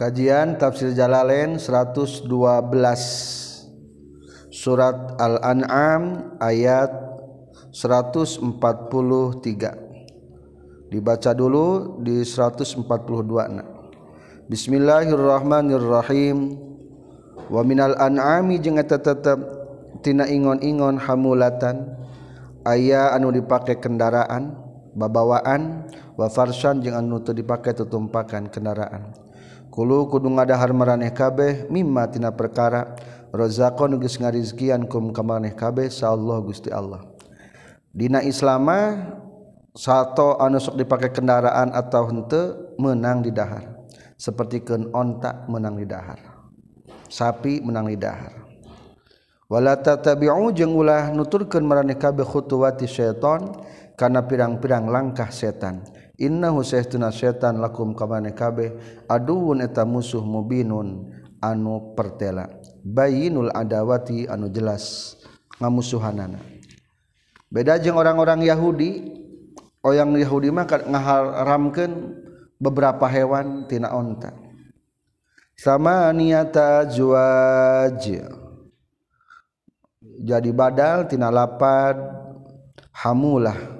Kajian Tafsir Jalalain 112 Surat Al-An'am ayat 143 Dibaca dulu di 142 Bismillahirrahmanirrahim. Wa minal an'ami jeung eta tetep tina ingon-ingon hamulatan. Aya anu dipake kendaraan babawaan wa farsyan jeung anu teu dipake tutumpakan kendaraan Kulu kudu ngadahar maraneh kabeh mimma tina perkara rozakon geus ngarizkian kum ka maraneh kabeh Allah Gusti Allah. Dina Islama sato anu sok dipake kendaraan atau henteu menang di dahar. Sapertikeun onta menang di dahar. Sapi menang di dahar. Wala tatabi'u jeung ulah nuturkeun maraneh kabeh khutuwati syaiton kana pirang-pirang langkah setan. innahu sahtuna setan lakum ka maneh kabeh aduun eta musuh mubinun anu pertela. Bayinul adawati anu jelas ngamusuhanana. Beda jeung orang-orang Yahudi oyang Yahudi mah ngaharamkeun beberapa hewan tina onta. Sama niata juaj jadi badal tina lapad hamulah.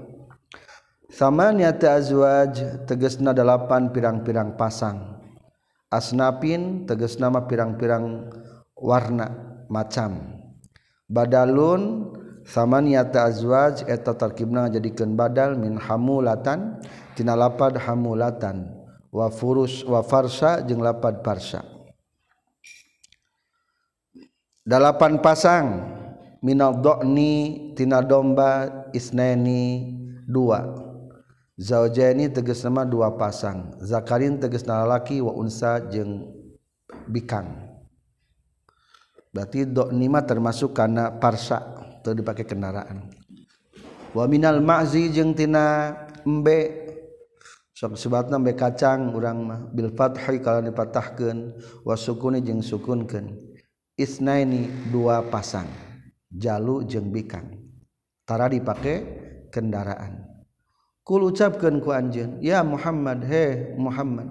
sama Samaniata azwaj tegesna delapan pirang-pirang pasang. Asnapin teges nama pirang-pirang warna macam. Badalun samaniata azwaj eta tarkibna jadikan badal min hamulatan tina lapad hamulatan wa furus wa farsa jeng lapad farsa. Delapan pasang minal do'ni tina domba isneni dua zaujani teges nama dua pasang. Zakarin teges nama laki wa unsa jeng bikang. Berarti doknima termasuk karena parsa atau dipakai kendaraan. Wa minal ma'zi jeng tina embe. Sok sebatna embe kacang urang mah bil fathi kalau dipatahkeun wa sukuni jeung sukunkeun. Isnaini dua pasang. Jalu jeung bikang. Tara dipakai kendaraan. kul ucapkeun ku anjeun ya Muhammad he Muhammad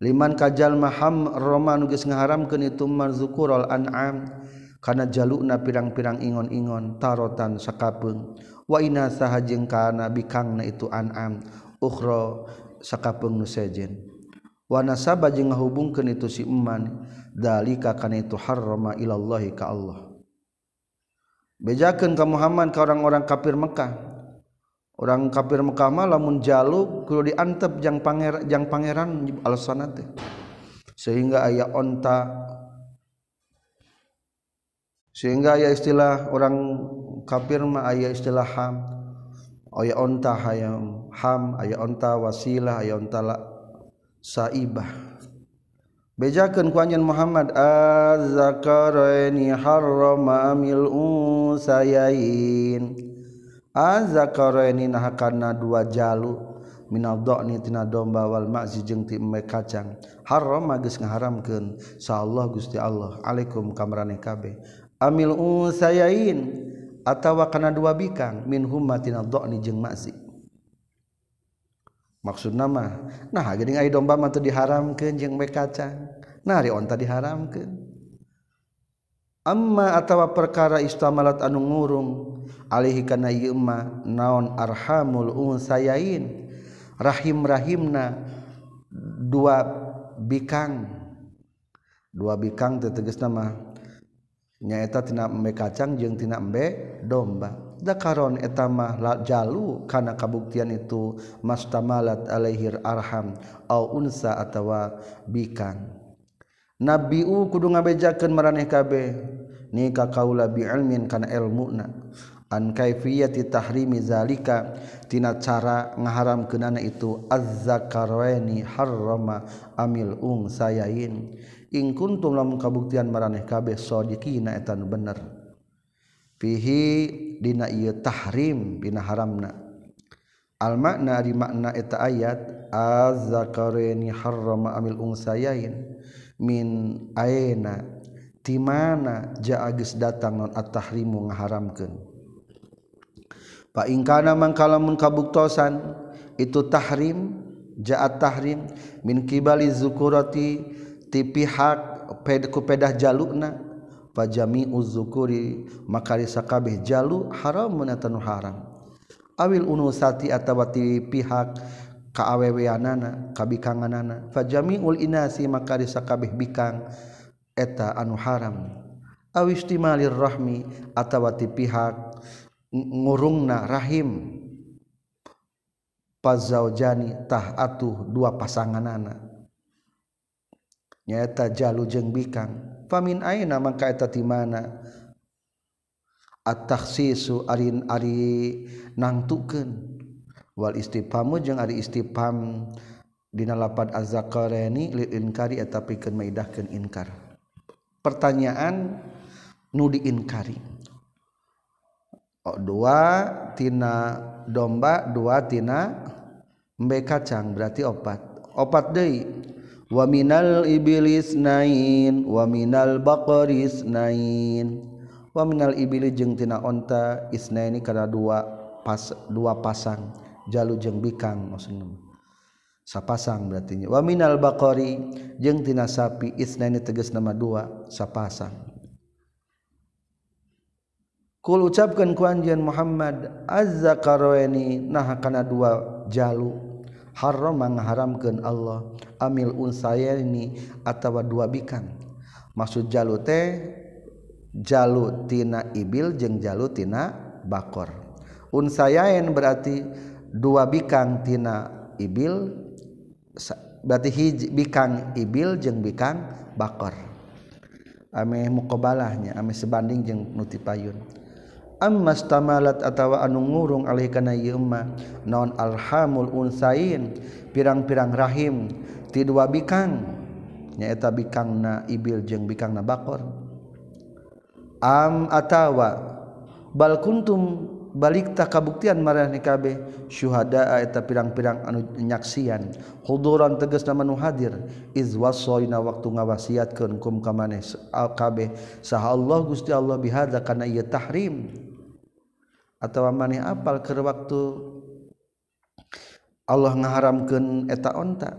liman kajal maham roma nugis ngaharamkan ngaharamkeun itu marzukurul an'am Karena jalukna pirang-pirang ingon-ingon tarotan sakapeung wa ina sahajeng kana bikangna itu an'am Ukhro sakapeung nu sejen. Wa nasaba jeung ngahubungkeun itu si iman dalika kana itu harrama ilallahi ka Allah. Bejakeun ka Muhammad ka orang-orang kafir Mekah orang kafir Mekah lamun jaluk kudu diantep jang panger jang pangeran alasan teh. Sehingga ayah onta. Sehingga ayah istilah orang kafir mah ayah istilah ham. Ayah onta hayam ham ayah onta wasilah ayah onta la saibah. Bejakeun ku anjeun Muhammad az-zakaraini harrama amil unsayain azakaraini nah kana dua jalu. Minal dhani tina domba wal ma'zi jeung ti emme kacang. Haram geus ngaharamkeun. Sa Allah Gusti Allah. Alaikum kamrane kabe. Amil usayain atawa kana dua bikang. Min humma tina dhani jeung ma'zi maksud nama nah geuning aya domba mah teu diharamkeun jeung emme kacang. Nah ari onta diharamkeun. Amma atawa perkara istamalat anu ngurung alihi kana yuma naon arhamul unsayain rahim rahimna dua bikang. Dua bikang teteges nama nyaeta tina embe kacang jeung tina embe domba. Dakaron eta mah jalu kana kabuktian itu mastamalat alaihir arham au unsa atawa bikang. nabiu kudu ngabejakeun maraneh kabeh. Nika kaula bi ilmin kana ilmuna. An kaifiyati tahrimi zalika. Tina cara ngaharamkeunana itu azzakaraini harrama amil ung sayain ing kuntum lamun kabuktian maraneh kabeh sadiqina eta nu bener. Fihi dina ieu tahrim dina haramna. Al makna ari makna eta ayat azzakaraini harrama amil ung sayain min aena ti mana ja agis datang non at-tahrimu ngaharamkeun? Fa in kana mangkalamun kabuktosan itu tahrim jaat tahrim min kibali zukurati ti pihak ped pedah jalukna fa jami'uz zukuri maka sakabeh jalu haram menatanu haram. Awil unusati atawa ti pihak kaaweweanana kabikanganana. Fajami ul inasi maka disakabeh bikang eta anu haram. Awistimalir rahmi atawati pihak ngurungna rahim. Pazaujani tah atuh dua pasangan anak nyata jalu jeng bikang. Famin aina maka eta ti mana? At-takhsisu arin ari nangtukeun. Wal istifamu jeung ari istifham dina lapad az-zakarani lil inkari eta pikeun maidahkeun inkar. Pertanyaan nu diinkari. Oh, dua tina domba, dua tina mbe kacang berarti opat. Opat deui. Wa minal iblis nain wa minal baqaris nain. Wa minal iblis jeung tina onta isnaini kana dua pas dua pasang. Jalu jeng bikang maksudnya. Sapasang berarti waminal bakori jeng tina sapi isna ini tegas nama dua sapasang. Kul ucapkan kuanjian Muhammad azza karoeni nah kana dua jalu. Haram mengharamkan Allah amil unsaya ini atau dua bikang. Maksud jalu teh jalu tina ibil jeng jalu tina bakor. Unsayain berarti dua bikang tina ibil berarti hiji, bikang ibil jeung bikang bakor. Ame mukobalahnya ame sebanding jeung nuti payun. Amma stamalat atawa anu ngurung alih kana ieu naon alhamul unsain pirang-pirang rahim ti dua bikang. Nyaeta bikang na ibil jeung bikangna bakor. Am atawa bal kuntum balik tak kabuktian marah ni nikabeh syuhada eta pirang-pirang anu nyaksian. Huduran tegas nama nu hadir. Iz wasoina waktu ngawasiatkeun kum ka maneh kabeh saha Allah Gusti Allah bihadza kana ieu tahrim. Atawa maneh apal keur waktu Allah ngaharamkeun eta onta.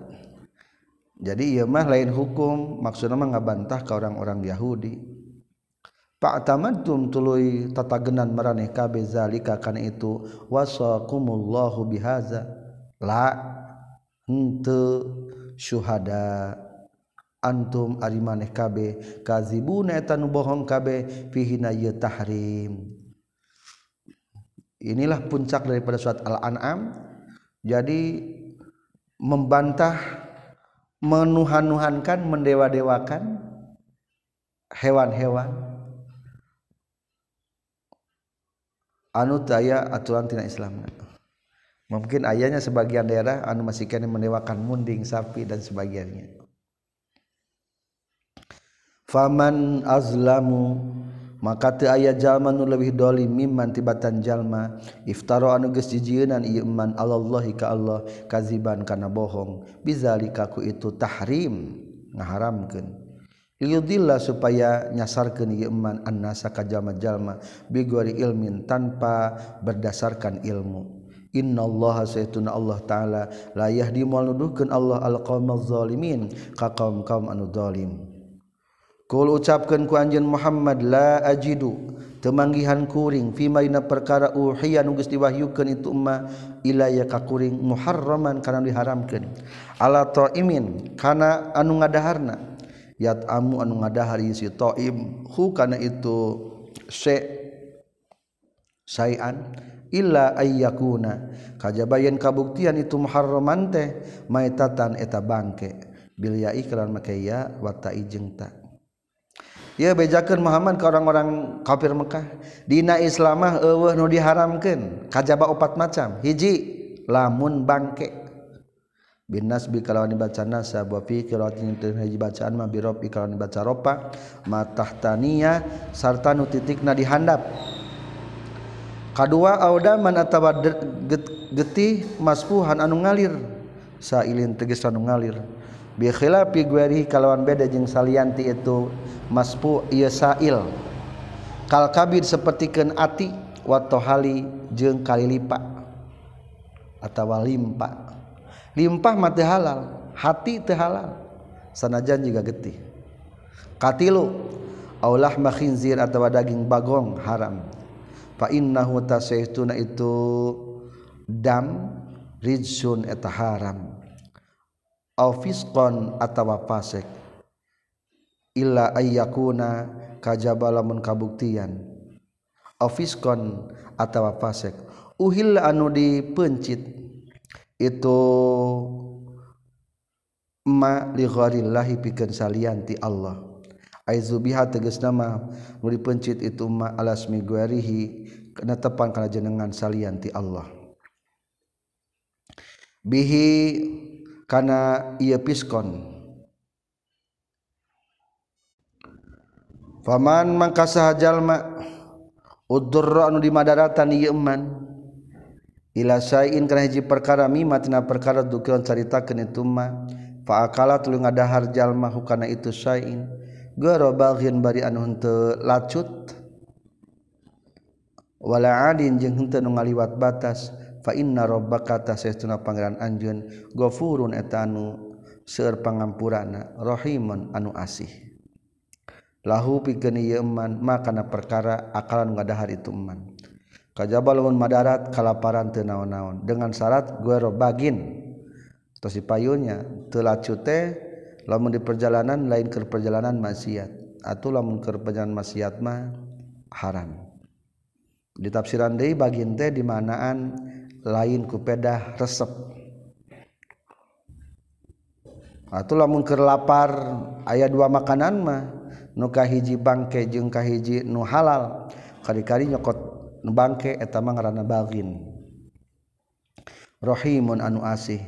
Jadi ieu mah lain hukum maksudna mah ngabantah ka orang-orang Yahudi. Pak tamadtum tuluy tatagenan maraneh kabeh zalika kana itu wasaqumullahu bihaza. La henteu syuhada. Antum ari maneh kabeh kazibuna eta nu bohong kabeh fihi na tahrim. Inilah puncak daripada surat Al-An'am. Jadi membantah menuhan-nuhankan mendewa-dewakan hewan-hewan anu taya aturan tina Islam. Mungkin ayahnya sebagian daerah anu masih kena mendewakan munding sapi dan sebagiannya. Faman azlamu maka teu aya jalma nu leuwih dolim mimman tibatan jalma iftaro anu geus jijieunan ieu iman alallahi ka Allah kaziban kana bohong. Bizalika ku itu tahrim ngaharamkeun. Liyudillah supaya nyasarkeun ieu iman annasa ka jalma-jalma bigori ilmin tanpa berdasarkan ilmu. Inna Allah saytuna Allah Ta'ala la yahdi mal nuduhkeun Allah al-qaumaz zalimin ka kaum-kaum anu zalim. Ucapkan ku Anj Muhammad la ajidu temanggihan kuring Vimaina perkara uhiyan nugus diwahyukan ituma Iaya kakuring muharraman karena diharamkan Allah thoimin karena anu ngadaharna yat amu anu ngadahar si toib. Hu kana itu se sayan illa ayyakuna. Kajabayan kabuktian itu muharraman teh maitatan eta bangke. Bil ya iklan make ya wa ta ijeng ta. Ia bejakeun Muhammad ka orang-orang kafir Mekah. Dina Islamah eueuh nu diharamkeun. Kajaba opat macam. Hiji lamun bangke. bin nasbi kalau dibaca nasab wa fi qiraatin haji bacaan ma bi rabbi kalau dibaca ropa ma tahtaniya sarta nu titikna dihandap. Kadua audaman atawa getih masfuhan anu ngalir sailin tegas anu ngalir. Bi khilafi gueri kalawan beda jeung salianti itu masfu ieu sail. Kal kabir sapertikeun ati wa tohali jeung kalilipa atawa limpa. limpah mati halal hati teh halal sanajan juga getih. Katilu aulah makhinzir atau daging bagong haram. Fa innahu tasaytuna itu dam rijsun eta haram. Au fisqon atawa fasik. Illa ayyakuna kajaba lamun kabuktian. Au fisqon atawa fasik. Uhil anu dipencit itu ma li gharillahi pikeun salianti Allah. Aizubiha tegas nama nu dipencit itu ma alasmi guarihi kena tepan kana jenengan salianti Allah. Bihi kana ieu piskon. Faman mangka saha jalma udurra anu dimadaratan ieu eman ila syai'in kana hiji perkara mimma tina perkara dukeun caritakeun itu mah fa akala tuluy ngadahar jalma hukana itu syai'in. Garo baghin bari anu henteu lacut. Wala adin jeung henteu nu ngaliwat batas fa inna rabbaka tasaytuna pangeran anjeun ghafurun eta anu seueur pangampurana rahimun anu asih. Lahu pikeun ieu man makana perkara akalan ngadahar itu man kajjabalun Madarat kalaparan tenaon-naon dengan syarat guero bagin. Tosi payunya telah cute lamun di perjalanan lain ke perjalanan maksiat. Atau lamun ke perjalanan maksiat mah haram. Di tafsiran deui bagian teh di manaan lain ku pedah resep. Atau lamun keur lapar aya dua makanan mah nu kahiji bangke jeung kahiji nu halal. Kali-kali nyokot bangke etama ngaranna bagin. Rohimun anu asih.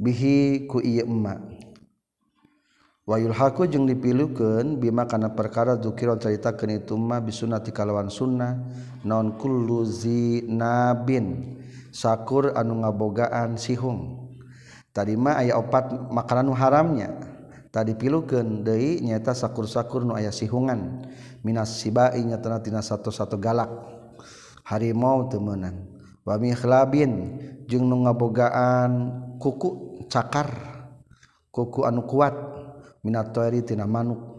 Bihi ku iya emak wayul jeung dipilukan bima karena perkara dzukiron cerita itu mah bisunati kalawan sunnah. Non nabin. Sakur anu ngabogaan sihum tadimah aya opat makanan haramnya. Tadi pilukan De nyata sakur-sakur nu aya sihungan. Minas sibainya nyatana satu-satu galak. Harimau temenan. Wamilabin jeung nu ngabogaan kuku cakar kuku anu kuat tina manuk.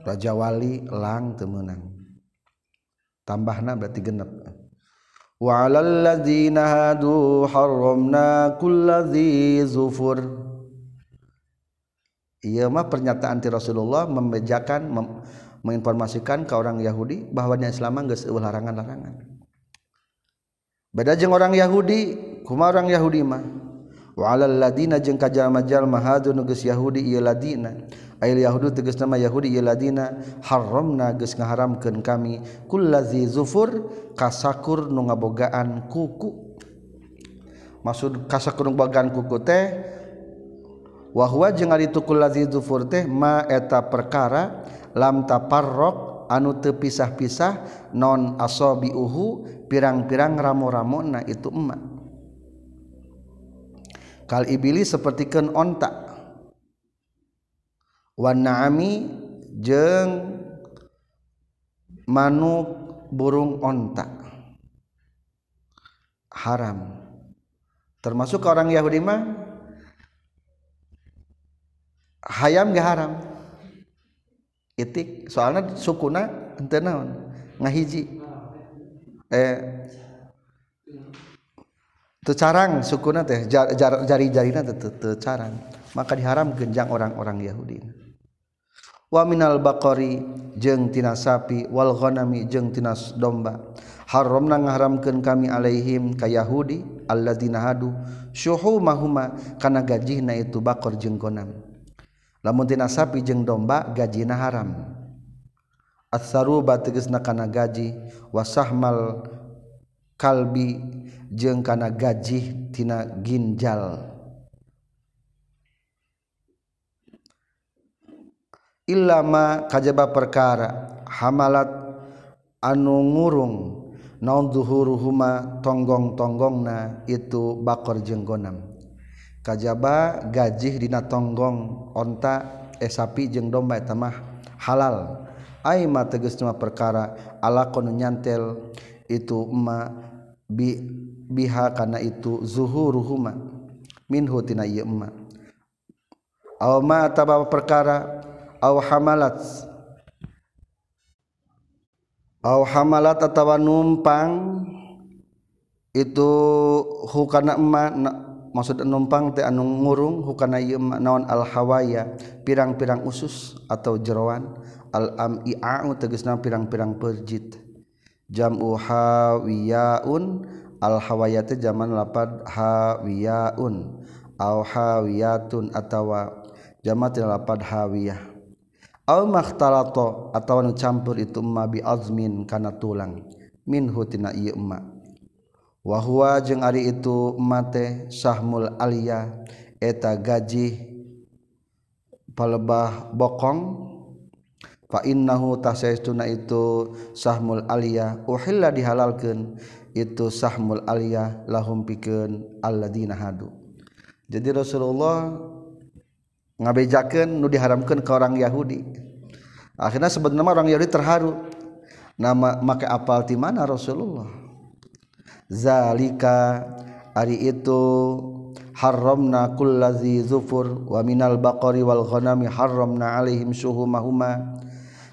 Raja Wali lang temenang tambah na berarti genep. Walalladzina hadu haramna kulladzi zufur. Iya mah pernyataan ti Rasulullah membejakan mem, menginformasikan ke orang Yahudi bahwanya Islam geus eueuh larangan-larangan. Beda jeung orang Yahudi, kumaha orang Yahudi mah? Wa ladina jeung ka jalma-jalma hadun geus Yahudi ieu ladina. Ail Yahudu tegas nama Yahudi ieu ladina haramna geus ngaharamkeun kami kullazi zufur kasakur nu ngabogaan kuku. Maksud kasakur ngabogaan kuku teh wahwa jeung ari tukul ladzi dzufur teh ma eta perkara lam taparrok anu teu pisah-pisah non asabiuhu pirang-pirang ramo-ramona itu emak kal ibili sapertikeun onta. Wan naami jeung manuk burung onta. Haram. Termasuk orang Yahudi mah hayam gak haram. Itik soalnya sukuna ente naon? Ngahiji. Eh tecarang sukuna teh jar, jar, jari jarina teh tecarang maka diharam genjang orang-orang Yahudi. Wa minal baqari jeung tina sapi wal ghanami jeung tina domba. Haramna ngaharamkeun kami alaihim ka Yahudi alladzina hadu syuhumahuma kana gajihna itu bakor jeung ghanam. lamuntina sapi jeung domba gajina haram. Asaruba tegesna kana gaji wasahmal kalbi jeung kana gaji tina ginjal. Illama kajaba perkara hamalat anu ngurung naon zuhuruhuma tonggong-tonggongna itu bakor jeung gonam. kajba gajih dina tonggong onta eh, esapi jeung domba eta mah halal. Aima teges cuma perkara ala kono nyantel itu ma bi biha kana itu zuhuruhuma minhu tina ieu ma. Aw ma tababa perkara aw hamalat aw hamalat atawa numpang itu hukana emma maksud numpang teh anu ngurung hukana ieu naon al hawaya pirang-pirang usus atau jeroan. Al ami'a'u tegasna pirang-pirang perjit. Jam'u hawiyaun al hawaya teh zaman lapad hawiyaun. Au hawiyatun atawa jamat lapad hawiyah. Au makhtalato atawa nu campur itu ma bi azmin kana tulang. Minhu tina ieu emak wahwa jeung ari itu mate sahmul alia eta gaji palebah bokong. Fa innahu tasaistuna itu sahmul alia uhilla dihalalkeun itu sahmul alia lahum pikeun alladzina hadu. Jadi Rasulullah ngabejakeun nu diharamkeun ka orang Yahudi. Akhirnya sebenarnya orang Yahudi terharu. Nama make apal ti mana Rasulullah? zalika ari itu haramna kullazi zufur wa minal baqari wal ghanami haramna alaihim suhumahuma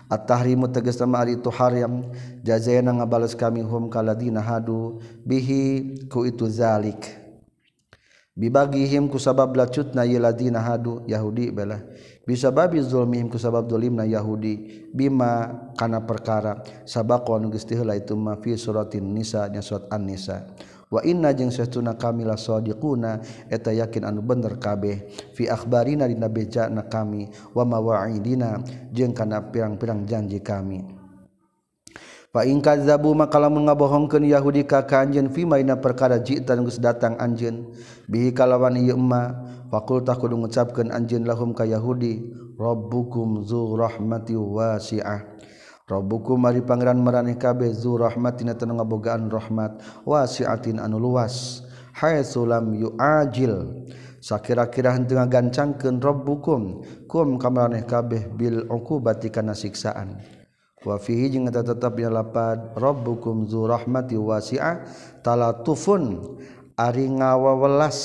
at-tahrimu tegas nama ari itu haram jazayana ngabales kami hum kaladina hadu bihi ku itu zalik. bibagihim ku sabab lacutna yladina hadu Yahudi belah bisa babi zulmihim ku sabab dolimna Yahudi. Bima kana perkara. Sabaqon geus teh itu ma fi suratin nisa nya surat an-nisa. Wa inna jeung saestuna kami la sadiquna eta yakin anu bener kabeh. Fi akhbarina dina becana kami wa mawa'idina jeung kana pirang-pirang janji kami. ingka zabu maka lamun ngabohongkeun Yahudi ka kanjeun fi maina perkara jitan geus datang anjeun. Bihi kalawan ieu emma fakulta kudu ngucapkeun anjeun lahum ka Yahudi rabbukum zu rahmati wasi'ah. Rabbukum ari pangeran maraneh kabeh zu rahmatina tanu ngabogaan rahmat wasi'atin anu luas haitsu lam yu'ajil. Sakira-kira henteu ngagancangkeun rabbukum kum kamaraneh kabeh bil uqubati kana siksaan. Wafihi jeung eta tetep ya lapad. Rabbukum zu rahmati wasi'ah. Talatufun ari ngawawelas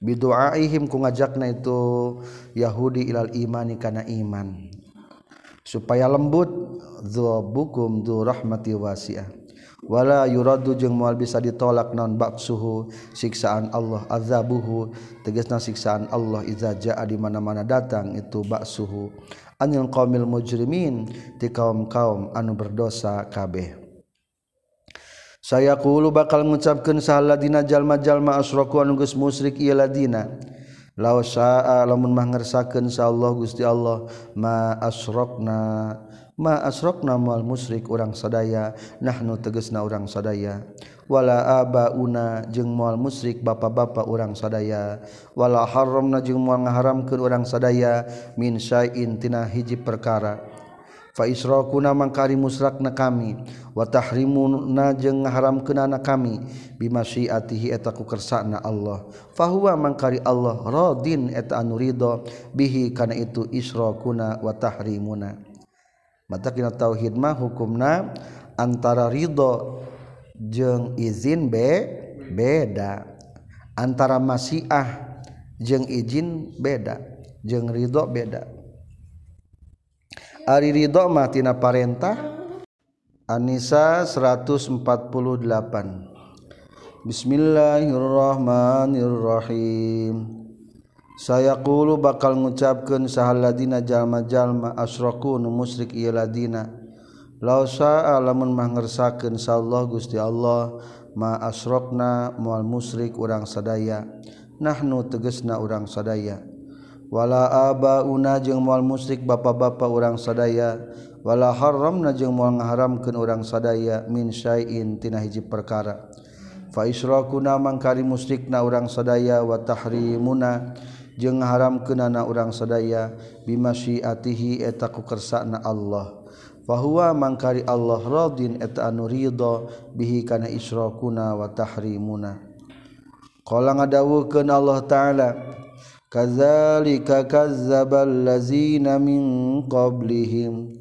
bidu'aihim ku ngajakna itu Yahudi ilal imani kana iman. Supaya lembut dzubukum dzu rahmati wasi'ah. Wala yuradu jeung moal bisa ditolak naon baksuhu siksaan Allah azabuhu. Tegasna siksaan Allah iza jaa di mana-mana datang itu baksuhu anil qaumil mujrimin ti kaum-kaum anu berdosa kabeh. Saya kuulu bakal mengucapkan sahaladina jalma-jalma asroku anu geus musyrik ieu ladina. Law saa lamun mah ngersakeun sa Allah Gusti Allah ma asrokna. ma asrok namal musyrik orang sadaya nahnu tegesna orang sadaya. Wala aba una jeung mual musyrik bapa-bapa orang sadaya. Wala haram na jeung mual ngaharamkeun orang sadaya min syai'in tina hiji perkara. Fa isrokuna mangkari musrakna kami wa tahrimuna jeung ngaharamkeunana kami bimasyiatihi eta ku kersana Allah. Fa huwa mangkari Allah radin eta anu ridho bihi kana itu isrokuna wa tahrimuna. Mata kita tauhid mah hukumna antara ridho jeng izin B beda. Antara masyiah jeng izin beda jeng ridho beda. Ari ridho mah tina parentah Anisa 148 Bismillahirrahmanirrahim sayakulu bakal ngucapkan sahaladina jalma-jalma asroku nu musyrik ieu ladina. Lausaa lamun mangersakeun sallallahu Gusti Allah ma asrokna mual musyrik urang sadaya. Nahnu tegesna urang sadaya. Wala abauna jeung mual musyrik bapa-bapa urang sadaya. Wala haramna jeung mual ngaharamkeun urang sadaya min syai'in tina hiji perkara. Fa israkuna mangkari musyrikna urang sadaya wa tahrimuna. jeung ngaharamkeunana urang sadaya bimasyiatihi eta ku kersana Allah. Bahwa mangkari Allah radin eta anu ridho bihi kana isyraquna wa tahrimuna. Qala ngadawukeun Allah taala kadzalika kazzabal ladzina min qablihim.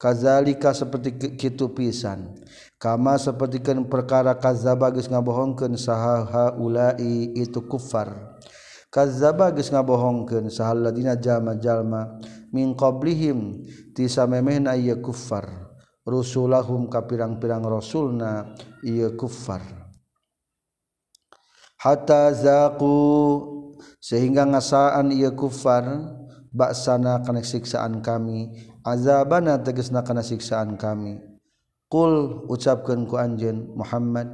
Kazalika seperti kitu pisan. Kama sapertikeun perkara kazaba geus ngabohongkeun saha haula'i itu kufar. kazaba geus ngabohongkeun sahalladina jalma-jalma min qablihim ti samemehna ieu kuffar. Rusulahum ka pirang-pirang rasulna ieu kuffar. Hatta zaqu sehingga ngasaan ieu kuffar baksana kana siksaan kami azabana tegasna kana siksaan kami. Qul ucapkeun ku anjeun Muhammad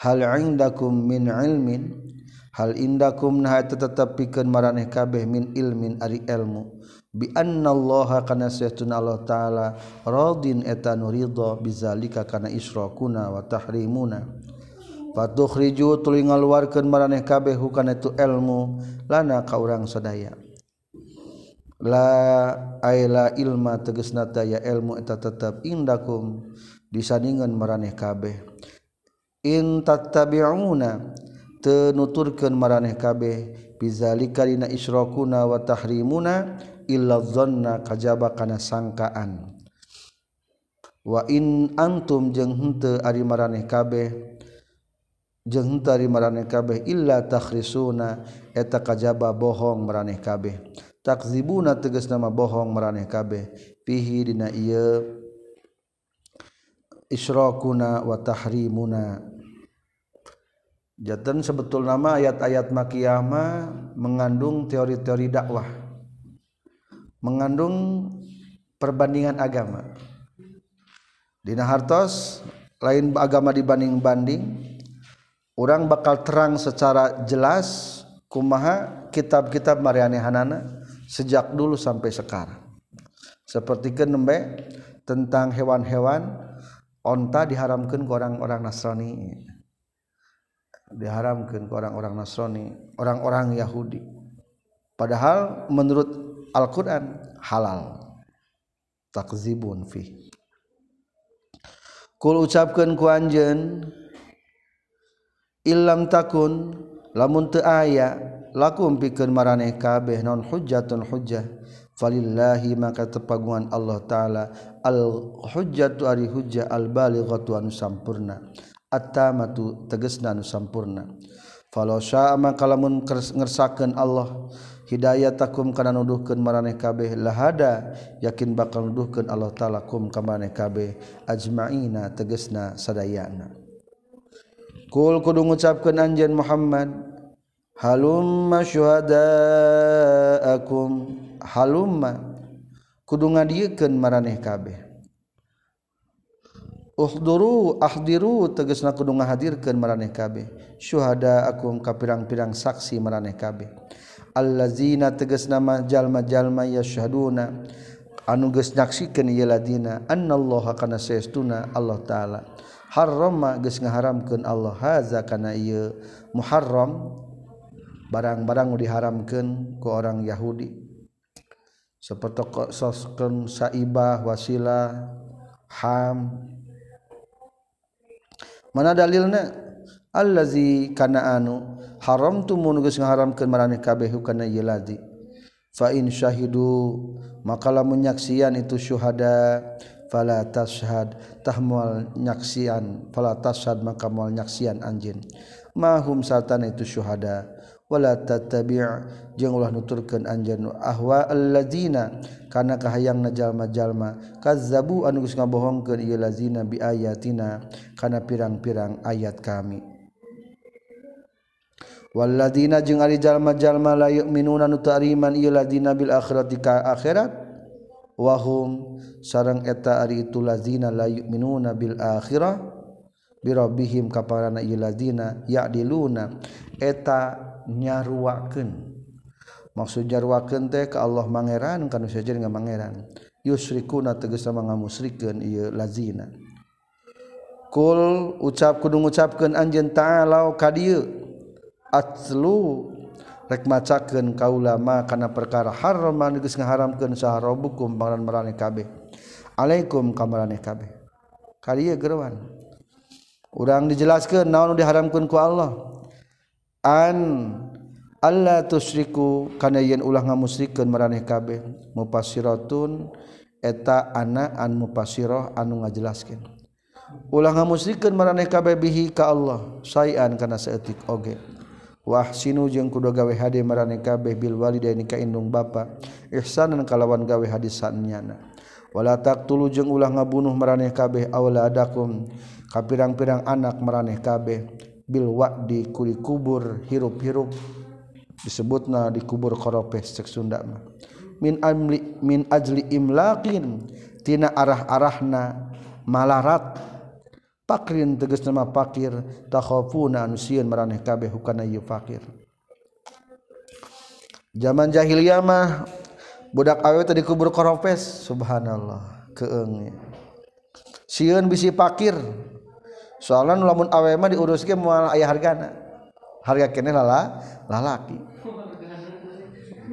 hal indakum min ilmin? hal indakum nah tetap pikeun maraneh kabeh min ilmin ari ilmu. Bi annallaha kana saytun Allah taala radin eta nu ridha bizalika kana israkuna wa tahrimuna. Fatukhriju tuluy ngaluarkeun maraneh kabeh hukana itu ilmu lana ka urang sadaya. La aila ilma tegesna daya ilmu eta tetep indakum disandingan maraneh kabeh. In tattabi'una tenuturkan maraneh kabeh. Bizalikarina isyrokuna wa tahrimuna illa dhanna kajaba kana sangkaan. Wa in antum jeung henteu ari maraneh kabeh jeung henteu ari maraneh kabeh illa takhrisuna eta kajaba bohong maraneh kabeh. Takzibuna tegas nama bohong maraneh kabeh. Fihi dina ieu isyrokuna wa tahrimuna. Jatan sebetul nama ayat-ayat makiyama mengandung teori-teori dakwah. Mengandung perbandingan agama. Dina hartos lain agama dibanding-banding. Orang bakal terang secara jelas kumaha kitab-kitab Marianehanana sejak dulu sampai sekarang. Seperti kenembe tentang hewan-hewan onta diharamkan ke orang-orang Nasrani. Diharamkan ke orang-orang Nasrani orang-orang Yahudi. Padahal menurut Al-Quran halal. Takzibun fi. Kul ucapkan ku anjen Ilam takun lamun teu aya lakum pikeun maraneh kabeh non hujjatun hujjah falillahi maka tepagungan Allah taala al hujjatu ari hujjah al balighatu anu sampurna at-tamatu tegasna nu sampurna. Falau syaa maka lamun ngersakeun Allah hidayatakum kana nuduhkeun maraneh kabeh lahada yakin bakal nuduhkeun Allah taala kum ka maraneh kabeh ajmaina tegasna sadayana. Kul kudu ngucapkeun anjeun Muhammad halumma syuhadaakum halumma. Kudu ngadiekeun maraneh kabeh. uhduru ahdiru tegesna kudu ngahadirkeun maraneh kabeh syuhada akum ka pirang-pirang saksi maraneh kabeh allazina tegesna jalma-jalma yashhaduna. Anu geus nyaksikeun ieu ladina annallaha kana saestuna Allah taala. Harrama geus ngaharamkeun Allah haza kana ieu muharram. Barang-barang diharamkeun ku orang Yahudi. Seperti sosken saibah wasilah ham mana dalilna allazi kana anu haram tu mun geus ngaharamkeun maraneh kabeh kana ieu lazi fa in syahidu maka lamun nyaksian itu syuhada fala tashhad. Tahmal nyaksian fala tashhad maka moal nyaksian anjin mahum satan itu syuhada. wala tattabi' jeung ulah nuturkeun anjeun ahwa allazina kana kahayang jalma-jalma. Kazzabu anu geus ngabohongkeun ieu lazina bi ayatina kana pirang-pirang ayat kami. Walladzina jeung ari jalma-jalma la yu'minuna nu ta'riman ieu ladina bil akhirati ka akhirat. Wahum sareng eta ari itu lazina la yu'minuna bil akhirah. Birabbihim kaparana ieu lazina ya'diluna. Eta nyaruakeun. Maksud jarwakeun teh ka Allah mangeran kana sajeun mangeran. Yusrikuna tegasna ngamusrikeun ieu lazina. Kul ucap kudu ngucapkeun anjeun ta'ala ka dieu. Atlu rek macakeun kaula ma kana perkara harama geus ngaharamkeun saharabukum pangaran marane kabeh. Alaikum kamarane kabeh. Ka dieu geurewan. Urang dijelaskeun naon diharamkeun ku Allah? an Allah tusriku kana yen ulah ngamusrikeun maraneh kabeh mufassiratun eta ana an mufassirah anu ngajelaskeun. Ulah ngamusrikeun maraneh kabeh bihi ka Allah sayan kana seetik oge. Wah sinu jeung kudu gawe hade maraneh kabeh bil walidaini ka indung bapa ihsanan kalawan gawe hadisan nyana wala taqtulu jeung ulah ngabunuh maraneh kabeh auladakum ka pirang-pirang anak maraneh kabeh. Bil wa'di kuli kubur hirup-hirup disebutna di kubur koropes cek Sunda mah. Min amli min ajli imlaqin tina arah-arahna malarat. Pakrin teges nama fakir takhafuna anusian maraneh kabeh hukana ieu fakir. Zaman jahiliyah mah budak awe tadi kubur koropes subhanallah keeng sieun bisi fakir soalnya lamun awe mah diuruskeun moal aya hargana. Harga kene lala lalaki.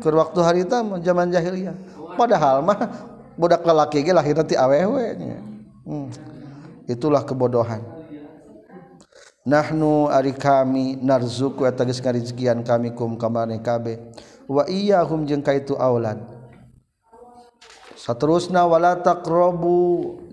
Ke waktu harita zaman jahiliyah. Padahal mah budak lalaki ge lahir ti awewe nya. Hmm. itulah kebodohan. Nahnu ari kami narzuku eta geus ngarizkian kami kum kamane kabe wa iyyahum jeung kaitu aulad. seterusnya wala taqrabu.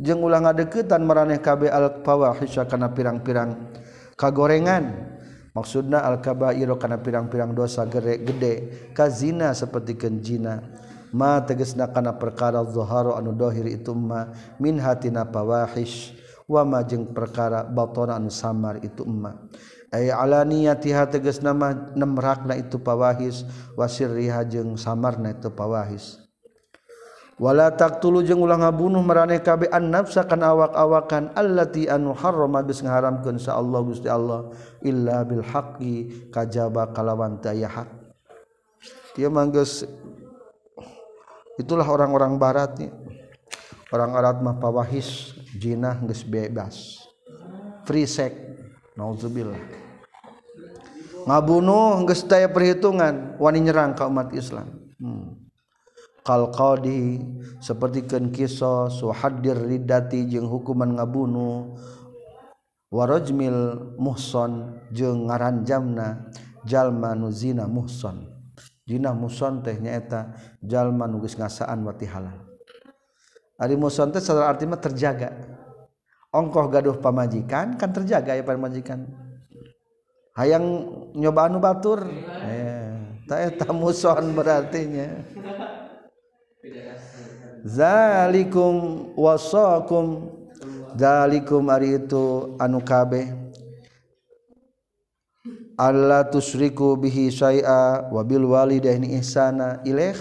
Jeung ulah ngadeukeutan maraneh kabeh al fawahisha kana pirang-pirang kagorengan. Maksudna al kabairu kana pirang-pirang dosa gede gede kazina saperti kenjina ma tegesna kana perkara zuharu anu dohir itu ma min hatina fawahish. Wa ma jeung perkara batona anu samar itu ma. Ay alaniyatiha tegas nama nemrakna itu pawahis wasirriha jeung samarna itu pawahis wala taktulu jeung ulah ngabunuh maraneh kabe an nafsa kana awak-awakan allati anu harrama geus ngaharamkeun sa Allah Gusti Allah illa bil haqqi kajaba kalawan teu hak. Dia manggeus itulah orang-orang baratnya orang arat mah pawahis jinah geus bebas. Free sex nauzubillah. Ngabunuh geus daya perhitungan wani nyerang ka umat Islam. Hmm. kalqadi sepertikan kiso suhadir ridati jeung hukuman ngabunuh warajmil muhson jeung ngaran jamna jalma nu zina muhson zina muhson teh nyaeta jalma nu geus ngasaan wati halal. Ari muhson teh salah arti terjaga. Ongkoh gaduh pamajikan kan terjaga ya pamajikan. Hayang nyoba anu batur. Eh yeah. eta muhson berartinya zalikum wasakum zalikum ari itu anu kabeh. Allah tusriku bihi syai'a wa bil walidaini ihsana ilaih.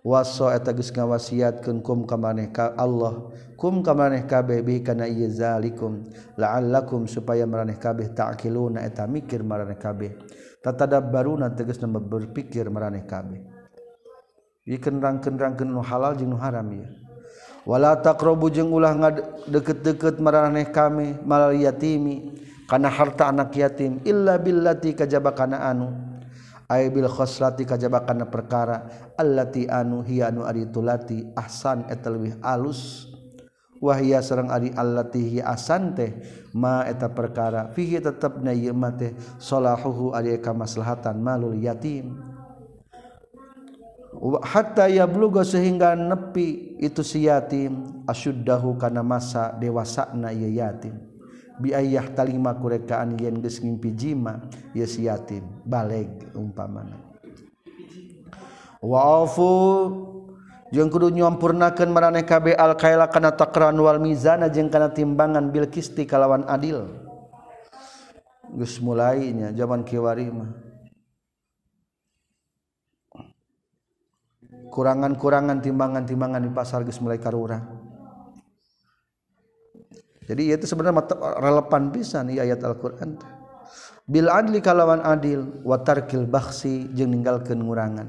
Waso eta geus ngawasiatkeun kum ka maneh ka Allah. Kum ka maneh kabeh bi kana ieu zalikum. La'allakum supaya maraneh kabeh ta'qiluna eta mikir maraneh kabeh. Tatadabbaruna tegasna berpikir maraneh kabeh. kendang-kendang nu halal jeung haram ya. Wala taqrabu jeung ulah deket-deket maraneh kami mal yatimi kana harta anak yatim illa billati kajaba kana anu. Ay bil khoslati kajaba kana perkara allati anu hiya anu ari tulati ahsan eta leuwih alus. Wa sareng ari allati hi asan teh ma eta perkara. Fihi tetepna ieu mah teh salahuhu ari kamaslahatan malul yatim. hatta yabluga sehingga nepi itu si yatim asyuddahu kana masa dewasana ieu yatim. Biayah talima kurekaan yen geus ngimpi jima ieu si yatim baleg umpamana. Wa afu jeung kudu nyampurnakeun maraneh kabeh al kaila kana takran wal mizana jeung kana timbangan bil kisti kalawan adil. Geus mulainya zaman kiwari mah. kurangan-kurangan timbangan-timbangan di pasar geus mulai karurang jadi itu sebenarnya relevan pisan ieu ayat Al-Qur'an bil adli kalawan adil wa tarkil bakhsi jeung ninggalkeun ngurangan.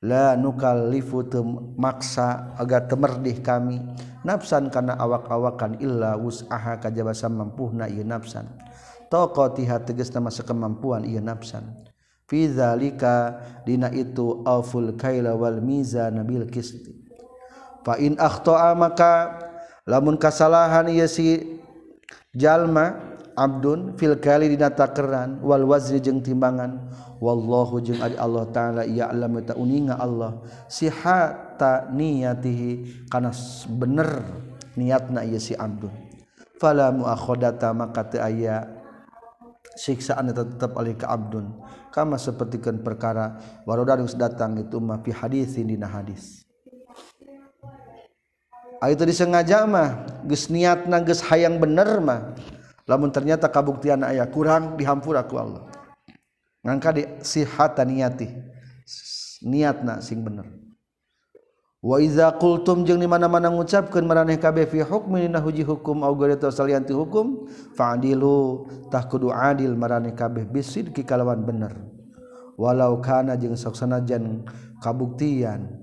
La nukallifu maksa agar temerdih kami nafsan kana awak-awakan illa wus'aha kajaba mampuhna ieu nafsan. Taqatiha tegasna masa kemampuan ieu nafsan. Fi zalika dina itu auful kaila wal mizan bil qisti fa in akhta'a maka lamun kasalahan ieu si jalma abdun fil kali dina takeran wal wazni jeung timbangan wallahu jeung ari Allah taala ya'lamu ta uninga Allah sihata niyatihi kana bener niatna ieu si abdun. Fala muakhadata maka teu aya siksaan eta tetap alih ke abdun. Kama sapertikeun perkara waroda geus datang itu mah fi hadisin dina hadis. Ayo tadi sengaja mah geus niatna geus hayang bener mah lamun ternyata kabuktian ayah kurang dihampura ku Allah. Ngangka di sihatan niati. Niatna sing bener. wa iza qultum jeung di mana-mana ngucapkeun maraneh kabeh fi hukmin na huji hukum au gorito salianti hukum fa'dilu tah kudu adil maraneh kabeh bisidki kalawan bener. Walau kana jeung sok sanajan kabuktian.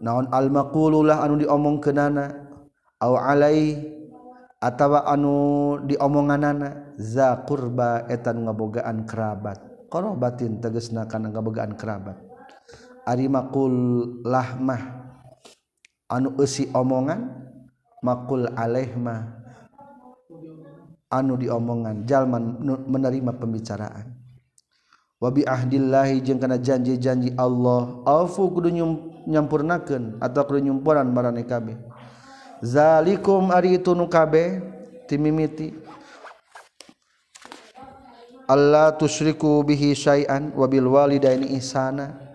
Naon al maqululah anu diomongkeunana? Au alai atawa anu diomonganana? Za qurba etan ngabogaan kerabat. Qarabatin tegasna kana ngabogaan kerabat. ari makul lahmah. Anu eusi omongan makul alaih mah anu diomongan jalman menerima pembicaraan. Wabi ahdillahi jeung kana janji-janji Allah. Afu kudu nyampurnakeun atau kudu nyumpuran marane kabeh. Zalikum ari itu nu kabeh timimiti. Allah tusyriku bihi syai'an wabil walidaini ihsana.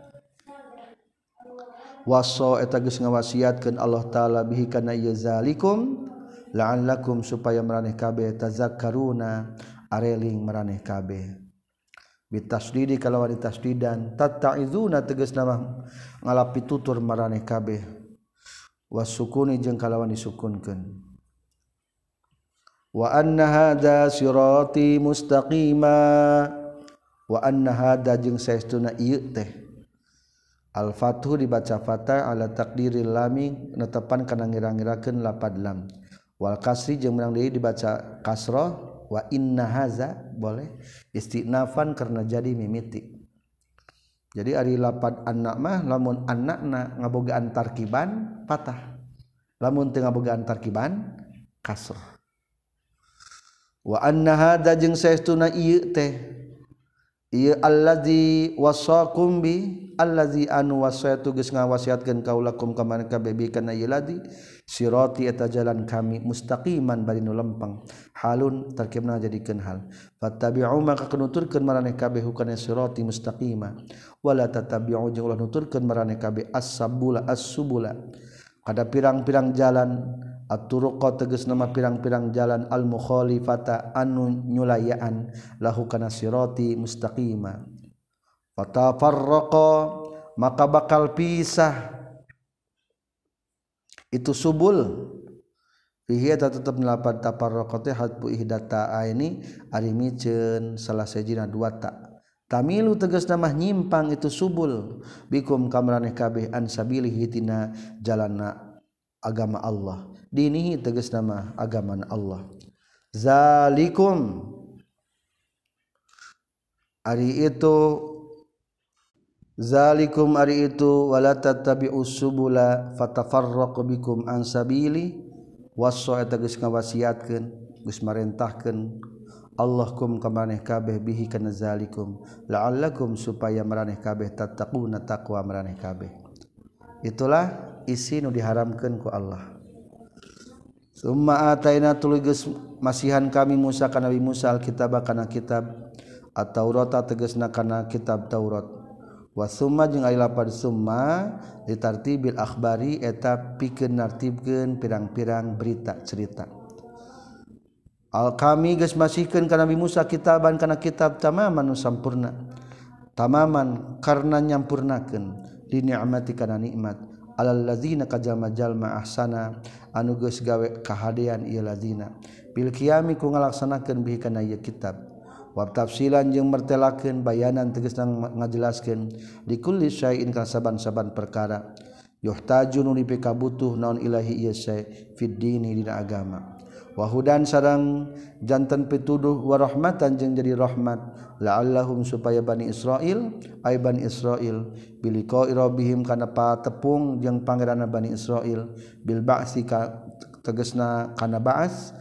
waso eta geus ngawasiatkeun Allah taala bihi kana ieu zalikum la'allakum supaya maraneh kabeh tazakkaruna areling maraneh kabeh. Bitasdidi kalawan ditasdidan tattaizuna tegas nama ngalapi tutur maraneh kabeh. Wasukuni jeung kalawan disukunkeun wa anna hadza sirati mustaqima wa anna hadza jeung saestuna ieu teh. Al-Fatuh dibaca fatah ala takdiril lami netepan kana ngira-ngirakeun lapad lam. Wal kasri jeung menang deui dibaca kasroh wa inna haza boleh istinafan karena jadi mimiti. Jadi ari lapad anak mah lamun anakna ngabogaan tarkiban patah. Lamun teu ngabogaan tarkiban kasroh. Wa anna hadza jeung saestuna ieu teh ieu allazi wasaqum bi allazi anu wasaya tugas ngawasiatkeun kaulakum ka maneh kabeh kana ieu ladi sirati eta jalan kami mustaqiman bari nu lempeng. Halun tarkibna jadikeun hal. Fattabi'u maka kenuturkeun maraneh kabeh hukana sirati mustaqima. Wala tatabi'u jeung ulah nuturkeun maraneh kabeh as-sabula as-subula. Kada pirang-pirang jalan at-turuqa tegas nama pirang-pirang jalan al-mukhalifata anu nyulayaan lahu kana sirati mustaqima fatafarraqa maka bakal pisah. Itu subul. Fihi eta tetep nelapan tafarraqa teh hadbu ihdata ini ari miceun salah sejina dua tak tamilu tegas nama nyimpang itu subul. Bikum kamraneh kabeh an sabilihi tina jalanna agama Allah. Dinihi tegas nama agama Allah. Zalikum. Ari itu zalikum ari itu wala tattabi'us subula fatafarraqu bikum an sabili. Wasso eta geus ngawasiatkeun geus marentahkeun. Allah kum kamaneh kabeh bihi kana zalikum. La'allakum supaya maraneh kabeh tattaquna taqwa maraneh kabeh. Itulah isi nu diharamkeun ku Allah. Summa ataina tuluy geus masihan kami Musa kana Nabi Musa alkitab kana kitab. At-taurata tegasna kana kitab Taurat. wasma jeung lapar Suma ditarti Bil Akbari eta piken nartibken pirang-pirang berita cerita. Al kami guys masihkan karena Nabi Musa kitaban karena kitab tamaman sampurna. Tamaman karena nyampurnakan dini amati karena nikmat. Alal ladzina kajama jalma ahsana anu geus gawe kahadean ieu ladzina. Bil kiami ku ngalaksanakeun bihi kana ieu kitab. wartafsilan jeung mertelakeun bayanan tegasna di likulli syai'in kana saban-saban perkara. Yuhtajun nu dipikabutuh naon ilahi ieu syai' fid dini dina agama. Wa hudan sareng janten pituduh wa rahmatan jeung jadi rahmat. La'allahum supaya bani Israil ay bani Israil. Biliqa'i rabbihim kana patepung jeung pangeranna bani Israil. Bil ba'si tegasna kana ba'as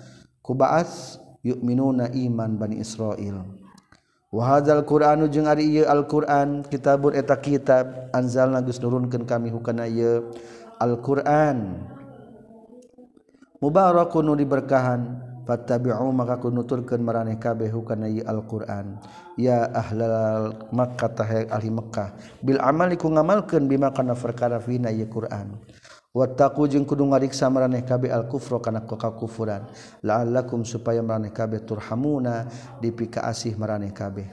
ku ba'as yuk minuna iman Bani Israil wahadzal Quranu jeung ari ieu Al-Qur'an kitabun eta kitab anzalna geus nurunkeun kami hukana ieu Al-Qur'an. Mubarakun nu diberkahan fattabi'u maka kunuturkeun maraneh kabeh hukana ieu Al-Qur'an. Ya ahlal Makkah tahai ahli Makkah bil amali ku ngamalkeun bima kana perkara fina ieu Qur'an. wattaku jeung kudu ngariksa maraneh kabeh al kufra kana kekakufuran la'allakum supaya maraneh kabeh turhamuna dipika asih maraneh kabeh.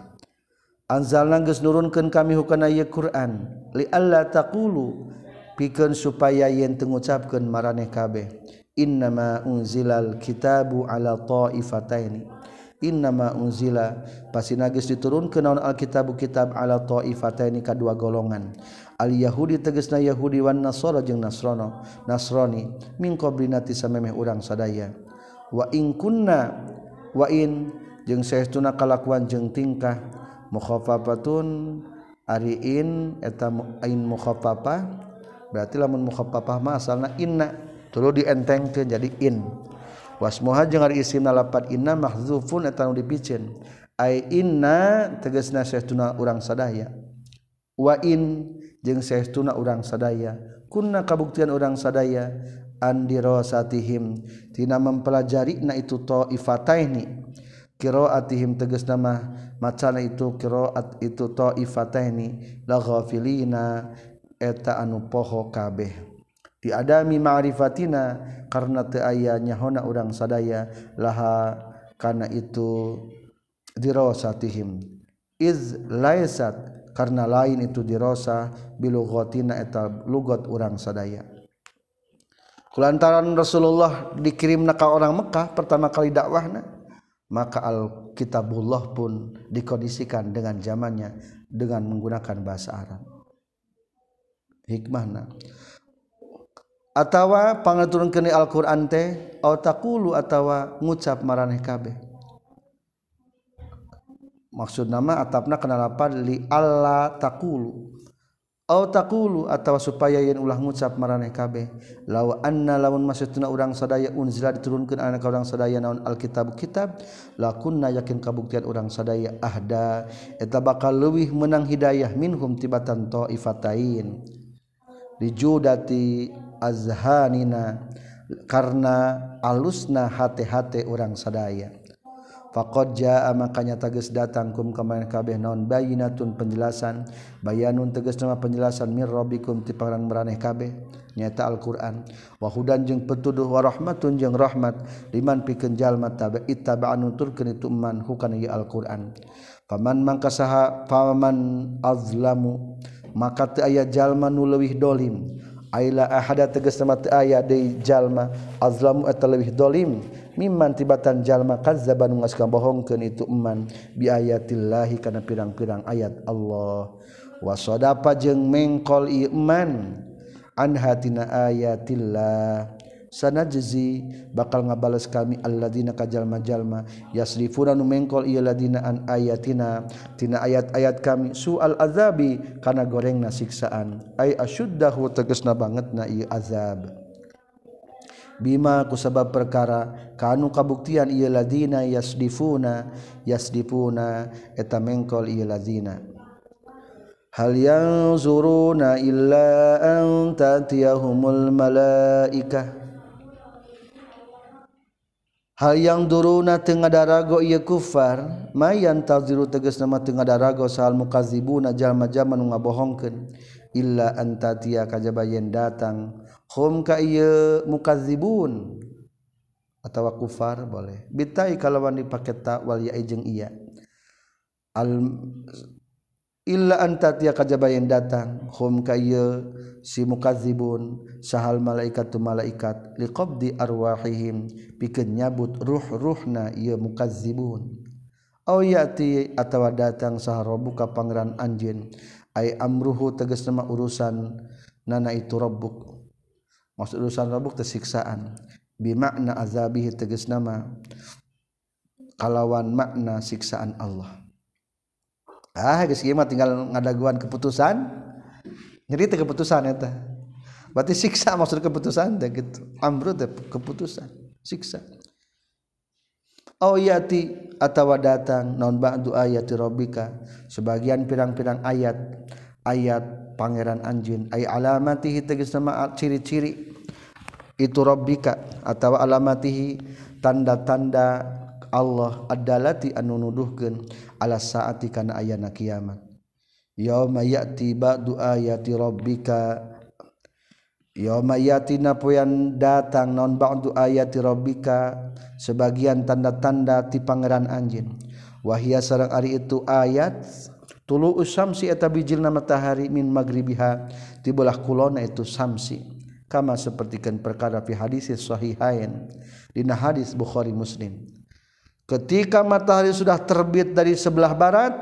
Anzalna geus nurunkeun kami hukana ieu Qur'an. Li alla taqulu pikeun supaya yen teu ngucapkeun maraneh kabeh. Innama unzilal kitabu ala taifataini. Innama unzila pasti geus diturunkeun naon alkitabu kitab ala taifataini kadua golongan. al Yahudi tegesna Yahudi wan Nasoro jeung Nasrono Nasrani mingkobrinati samemeh urang sadaya. Wa in kunna wa in jeung saestuna kalakuan jeung tingkah mukhaffafatun ari in eta ain mukhafafah berarti lamun mukhafafah mah asalna inna tuluy dientengkeun jadi in. Wasmuha jeung ari isimna lapat inna mahzufun eta nu dipicin ai inna tegasna saestuna urang sadaya. wain jeung seestuna urang sadaya. Kunna kabuktian urang sadaya andirosatihim. Tina mempelajari na itu taifataini qiraatihim tegas nama macana itu qiraat itu taifataini la ghafilina eta anu poho kabeh. Diadami ma'rifatina karena teu aya nyahona urang sadaya laha kana itu dirosatihim. Iz laisat karena lain itu dirosa bilughatina eta lugot urang sadaya. Kulantaran Rasulullah dikirimna ka orang Mekah pertama kali dakwahna maka Alkitabullah pun dikondisikan dengan zamannya dengan menggunakan bahasa Arab. Hikmahna. Tawa panturun keni Alquran teh atautawa ngucap mareh kabeh maksud nama atapna kenalapan li Allah takulu Aw takulu atau supaya yen ulah ngucap maraneh kabeh. Law anna lamun maksudna urang sadaya unzila diturunkeun anak urang sadaya naon alkitab kitab lakunna yakin kabuktian urang sadaya ahda. Eta bakal leuwih menang hidayah minhum tibatan taifatain. Dijudati azhanina karena alusna hate-hate urang sadaya. Faqad jaa makanya tegas datang kum kemarin kabeh naon? Bayinatun penjelasan. Bayanun tegas nama penjelasan. Min rabbikum ti pangeran maraneh kabeh. Nyata Al-Qur'an. Wa hudan jeung petuduh wa rahmatun jeung rahmat. Liman pikeun jalma tabe ittaba nuturkeun itu man hukana ieu Al-Qur'an. Paman mangka saha paman azlamu maka teu aya jalma nu leuwih dolim. Aila ahada tegas nama teu aya deui jalma. Azlamu atau lebih dolim. mimman tibatan jalma kazzaban ngaskan bohongkeun itu eman. Bi ayatillahi kana pirang-pirang ayat Allah. Wa sadafa jeung mengkol iman an hatina ayatillah. Sanajzi bakal ngabales kami alladzina kajalma-jalma yasrifuna nu mengkol ieu ladina an ayatina. Tina ayat-ayat kami sual azabi kana gorengna siksaan. Ay asyuddahu tegasna bangetna ieu azab. Bima kusabab perkara kanu kabuktian ieu ladina yasdifuna yasdifuna eta mengkol ieu ladina. Hal yanzuruna illa an tatiyahumul malaikah hal yang duruna tengah darago ia kufar mayan taziru tegas nama tengah darago sahal mukazibuna jalma-jalma nu ngabohongkeun illa antatia kajabayen datang hum ka ieu mukadzibun. Atawa kufar boleh. Bitai kalawan dipake ta wal ya jeung iya. Al illa anta tiya kajaba yang datang. Hum ka ieu si mukadzibun. Sahal malaikat tu malaikat. Liqabdi arwahihim. Pikeun nyabut ruh-ruhna ieu mukadzibun. Aw yati atawa datang saharobu ka pangeran anjeun. Ai amruhu tegas nama urusan. Nana itu rabbuk. Maksud urusan rabbuk tersiksaan. Bi makna azabihi tegas nama. Kalawan makna siksaan Allah. Ah geus tinggal ngadaguan keputusan. Jadi itu keputusan itu berarti siksa maksud keputusan deh gitu. Amru deh keputusan. Siksa. Oh yati atau datang non ba'du ayati rabbika. Sebagian pirang-pirang ayat. Ayat pangeran anjin. Ay alamatihi tegas nama ciri-ciri itu robbika atau alamatihi tanda-tanda Allah adalati anu nuduhkeun ala saati kana ayana kiamat. Yauma ya'ti ba'du ayati rabbika yauma ya'ti napoyan datang non ba'du ayati rabbika sebagian tanda-tanda ti pangeran anjeun. Wahia sareng ari itu ayat tulu usamsi eta bijilna matahari min magribiha tibelah kulona itu samsi kama sapertikeun perkara fi hadis sahihain dina hadis Bukhari Muslim. Ketika matahari sudah terbit dari sebelah barat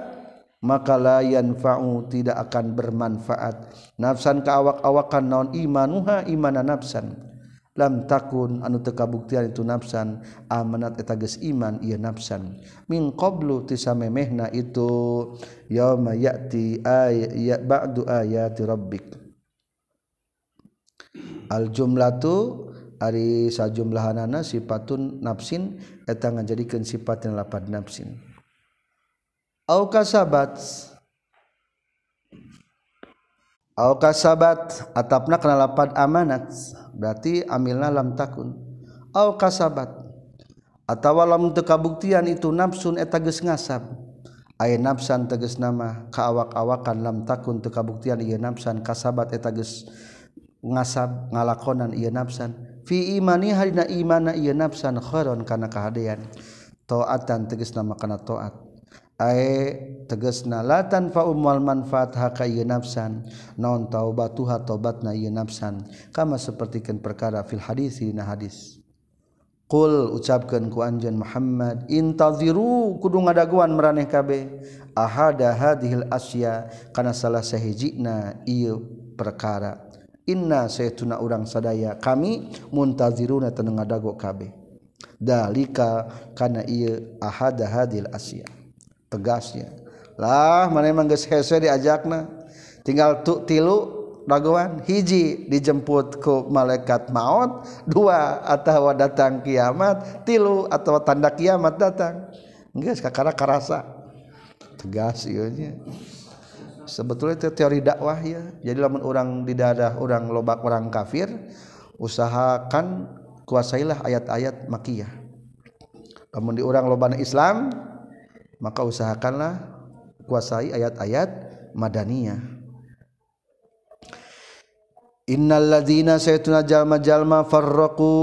maka layan fa'u tidak akan bermanfaat. Nafsan ke awak-awakan naon imanuha imana nafsan. Lam takun anu teu kabuktian itu nafsan amanat eta geus iman ieu nafsan. Min qablu tisamemehna itu yauma ya'ti ayat ya ba'du ayati rabbik aljumlatu Ari sajumlahanana sifatun nafsin eta ngajadikeun sifat yang lapad nafsin. Au kasabat. Au kasabat atapna kana lapad amanat berarti amilna lam takun. Au kasabat atawa lam teu kabuktian itu nafsun eta geus ngasab. Aya nafsan tegas nama kaawak-awakan lam takun teu kabuktian ieu nafsan kasabat eta geus ngasab ngalakonan ieu nafsan. Fi imani harina imana ieu nafsan khairon kana kahadean taatan tegasna makana taat ae tegasna la tanfa'u mal manfaat haka ieu nafsan. Naon taubatuha taubatna ieu nafsan. Kama sapertikeun perkara fil hadis dina hadis. Qul ucapkeun ku anjeun Muhammad intaziru kudu ngadaguan maraneh kabeh. Ahada hadhil asya kana salah sahijina ieu perkara inna saytuna urang sadaya. Kami muntaziruna teneng ngadago kabeh. Dalika kana ieu ahada hadil asya. Tegasnya. Lah mana emang geus hese diajakna? Tinggal tu tilu dagoan hiji dijemput ku malaikat maut dua atau datang kiamat tilu atau tanda kiamat datang. Geus kakara karasa. Tegas ieu nya. Sebetulnya itu teori dakwah ya. Jadi lamun orang di dadah orang lobak orang kafir usahakan kuasailah ayat-ayat makiyah. Lamun di orang loban Islam maka usahakanlah kuasai ayat-ayat madaniyah. Innal ladzina saytuna jalma-jalma farraqu.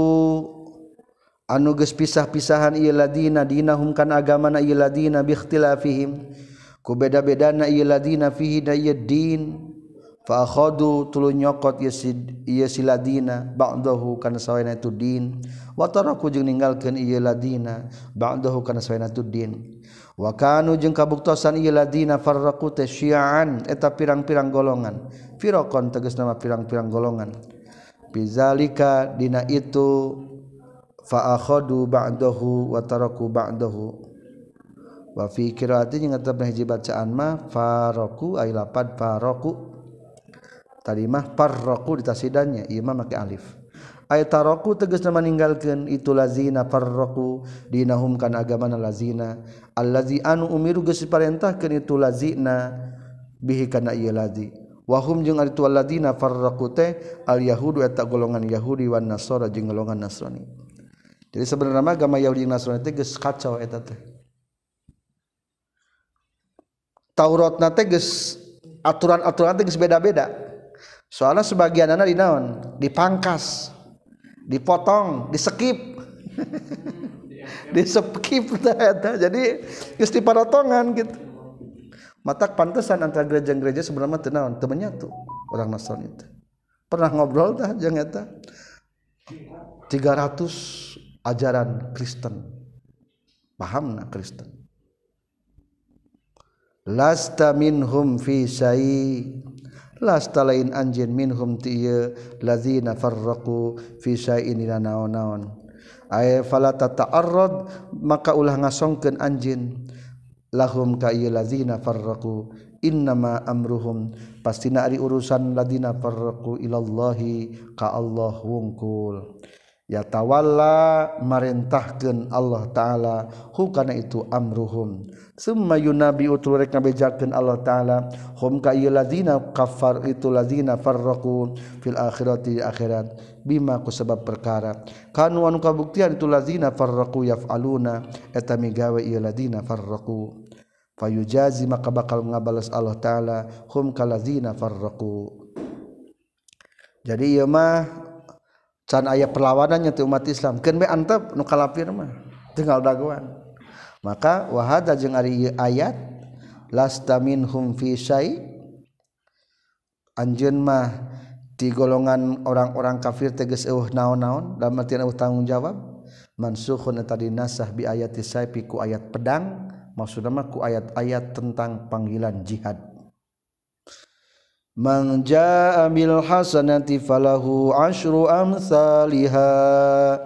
Anu geus pisah-pisahan ieu ladina dinahum kan agamana ieu ladina bi ku beda-bedana ieu ladina fihi dayyadin fa akhadu tulu nyokot ieu si ladina. Ba'dahu kana sawena tu din. Wa taraku jeung ninggalkeun ieu ladina. Ba'dahu kana sawena tu din. Wa kanu jeung kabuktosan ieu ladina farraqu tasyi'an. Eta pirang-pirang golongan. Firokon tegas nama pirang-pirang golongan. Bizalika dina itu fa akhadu ba'dahu wa taraku ba'dahu. wa fi qiraati jeung tetep hiji bacaan mah faroku ai lapad faroku tadi mah farraku ditasidannya ieu mah make alif. Ay taroku tegasna maninggalkeun itu lazina farroku dinahum kana agamana lazina allazi anu umiru geus diparentahkeun itu lazina bihi kana ieu lazi wahum jeung ari tu ladina farraqu teh al yahudu eta golongan yahudi wan nasara jeung golongan nasrani. Jadi sebenarnya agama Yahudi Nasrani teh geus kacau eta teh. Taurat na aturan-aturan teges beda-beda. Soalnya sebagian anak di naon? Dipangkas dipotong disekip. Disekip jadi geus diparotongan gitu. Mata pantesan antara gereja-gereja sebenarnya tenawan temennya tuh orang Nasrani itu pernah ngobrol dah jeung eta? 300 ajaran Kristen. Paham na Kristen lasta minhum fi syai lasta lain anjin minhum ti lazina farraqu fi syai'in dina naon-naon ay fala tata'arrad maka ulah ngasongkeun anjin. Lahum ka ieu lazina farraqu. Innama amruhum. Pastina ari urusan ladina farraqu ilallahi ka Allah wungkul. Ya tawalla marintahkeun Allah taala. Hukana itu amruhum. Summa yunabi utrek ngabejakeun Allah taala. Hum ka lazina kafar itu lazina farraqu fil akhirati akhirat. Bima ku sebab perkara. Kanu anu kabuktian itu lazina farraqu yafaluna. Eta migawe ieu lazina farraqu. Fayujazi maka bakal ngabales Allah taala. Hum ka lazina farraqu. Jadi ieu mah can aya perlawanannya ti umat Islam. Keun we antep nu kalapir mah. Tinggal daguan. maka wahada jeung ari ayat lastamin hum fi anjeun mah di golongan orang-orang kafir tegas eueuh naon-naon dalam artian eueuh tanggung jawab. Mansukhun eta dinasah bi ayati syai ku ayat pedang maksudna mah ku ayat-ayat tentang panggilan jihad. Man jaa bil hasanati falahu asyru amsalihah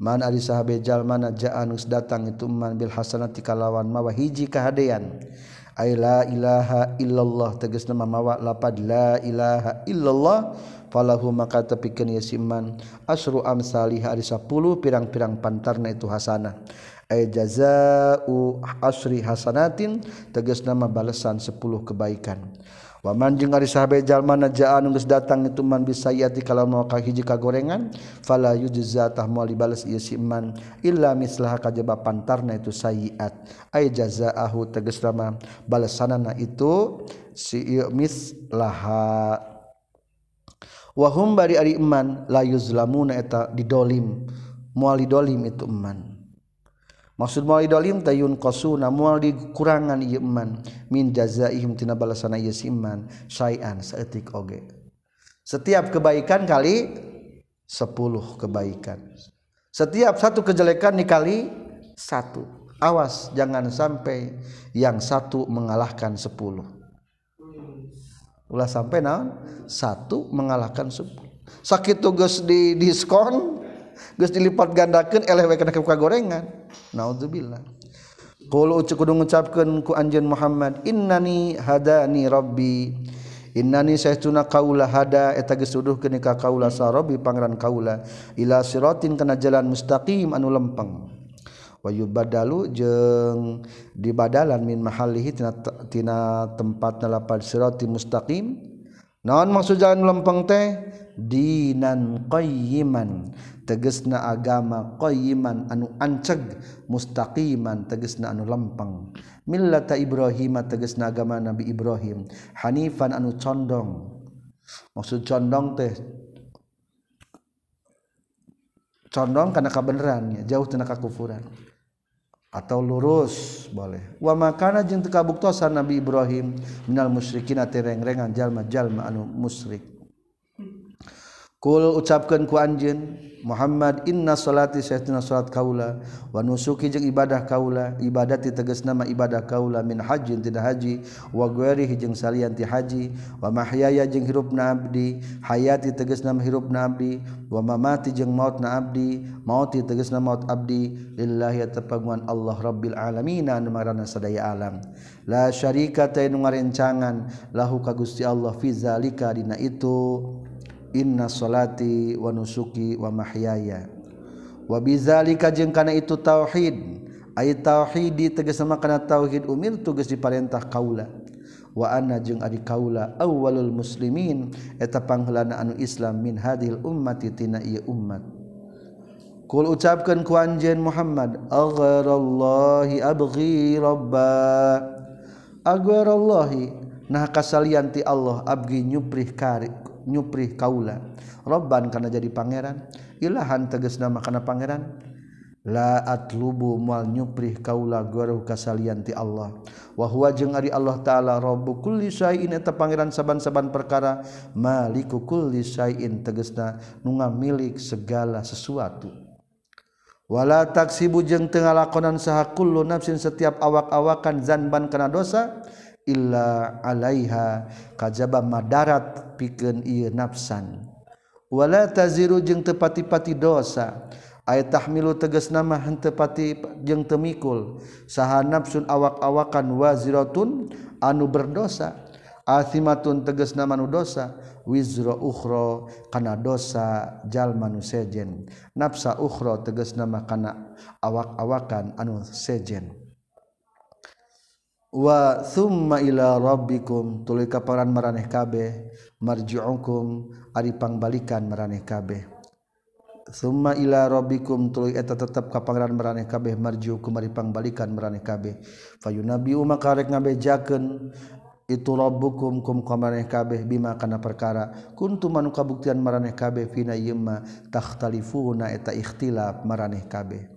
man ari sahabejal mana jaanus datang itu man bil hasanati kalawan mawa hiji kahadean. Ay la ilaha illallah tegas nama mawa lapad la ilaha illallah falahu maka tepikeun ye siman asru amsalih ari 10 pirang-pirang pantarna itu hasanah. Ay jazaa'u asri hasanatin tegas nama balasan 10 kebaikan. Waman jeung ari sahabatjallmana jaan geus datang itu man bisayati kalau mau ka hiji kagorengan fala yujza tah moal dibales ieu si man illa mislaha kajaba pantarna itu sayiat. Ay jazaahu tegas mah balesanana itu si ieu mislaha. Wahum bari ari iman la yuzlamuna eta didolim moal didolim itu iman maksud mau idolim tayun kosuna mual dikurangan ieu iman. Min jazaihim tina balasana ieu iman. Syai'an saeutik oge. Setiap kebaikan kali 10 kebaikan. Setiap satu kejelekan dikali satu. Awas jangan sampai yang satu mengalahkan 10 ulah sampai naon? Satu mengalahkan 10 sakit tugas di diskon geus dilipat gandakeun eleh we kana ka gorengan naudzubillah qul ucuk kudu ngucapkeun ku anjeun Muhammad innani hadani rabbi. Innani saytuna kaula hada eta geus tuduhkeun ka kaula sarabi pangeran kaula. Ila siratin kana jalan mustaqim anu lempeng. Wa yubadalu jeung dibadalan min mahallihi tina, tina tempatna lapad sirati mustaqim. Naon maksud jalan lempeng teh? dinan qayyiman. Tegesna agama qoyiman anu anceg mustaqiman tegesna anu lempeng millata Ibrahim tegesna agama Nabi Ibrahim. Hanifan anu condong. Maksud condong teh condong karena kebenarannya jauh tina kakufuran atau lurus boleh. Wa makana jeung teu kabuktosan Nabi Ibrahim minal musyrikin ati reng-rengan jalma-jalma anu musyrik. Kul ucapkan ku anjin Muhammad inna salati sayyidina salat kaula wa nusuki jeung ibadah kaula ibadati tegas nama ibadah kaula min hajjin tidak haji wa ghairihi jeung salian ti haji wa mahyaya jeung hirupna abdi hayati tegas nama hirupna abdi wa mamati jeung mautna abdi mauti tegas nama maut abdi lillahi tapanguan Allah rabbil alamin anu marana sadaya alam. La syarika ta nu ngarencangan lahu ka Gusti Allah fi zalika dina itu. inna salati wa nusuki wa mahyaya. Wa bizalika jeung kana itu tauhid. Ay tauhidi tegas sama kana tauhid umir tugas diparentah kaula. Wa anna jeung adi kaula awwalul muslimin. Eta panghelana anu Islam min hadil ummati tina ieu ummat. Kul ucapkan ku anjeun Muhammad agharallahi abghi rabba. Agharallahi nah kasalian ti Allah abgi nyuprih karik nyupri kaula. Robban karena jadi pangeran. Ilahan teges nama karena pangeran. Laat lubu mual nyuprih kaula guru kasalianti Allah. Wahwa jeung ari Allah taala robbu kulli syai'in eta pangeran saban-saban perkara. Maliku kulli syai'in tegesna nu ngamilik segala sesuatu. Wala taksibu jeung teu ngalakonan saha kullu nafsin setiap awak-awakan zanban kana dosa illa alaiha kajaba madarat pikeun ieu nafsan. Wala taziru jeung tepati-pati dosa. Ayat tahmilu tegas nama henteu pati jeung temikul saha nafsun awak-awakan waziratun anu berdosa. Asimatun tegas nama nu dosa. Wizra ukhra kana dosa jal nu sejen nafsa ukhra tegas nama kana awak-awakan anu sejen. wa summa ila rabbikum tuluy kaparan maraneh kabeh marji'ukum ari pangbalikan maraneh kabeh. Summa ila rabbikum tuluy eta tetep kaparan maraneh kabeh marji'ukum ari pangbalikan maraneh kabeh. Fayunabi maka rek ngabejakeun itu rabbukum kum kamareh kabeh bima kana perkara. Kuntum anu kabuktian maraneh kabeh fina yemma takhtalifuna eta ikhtilaf maraneh kabeh.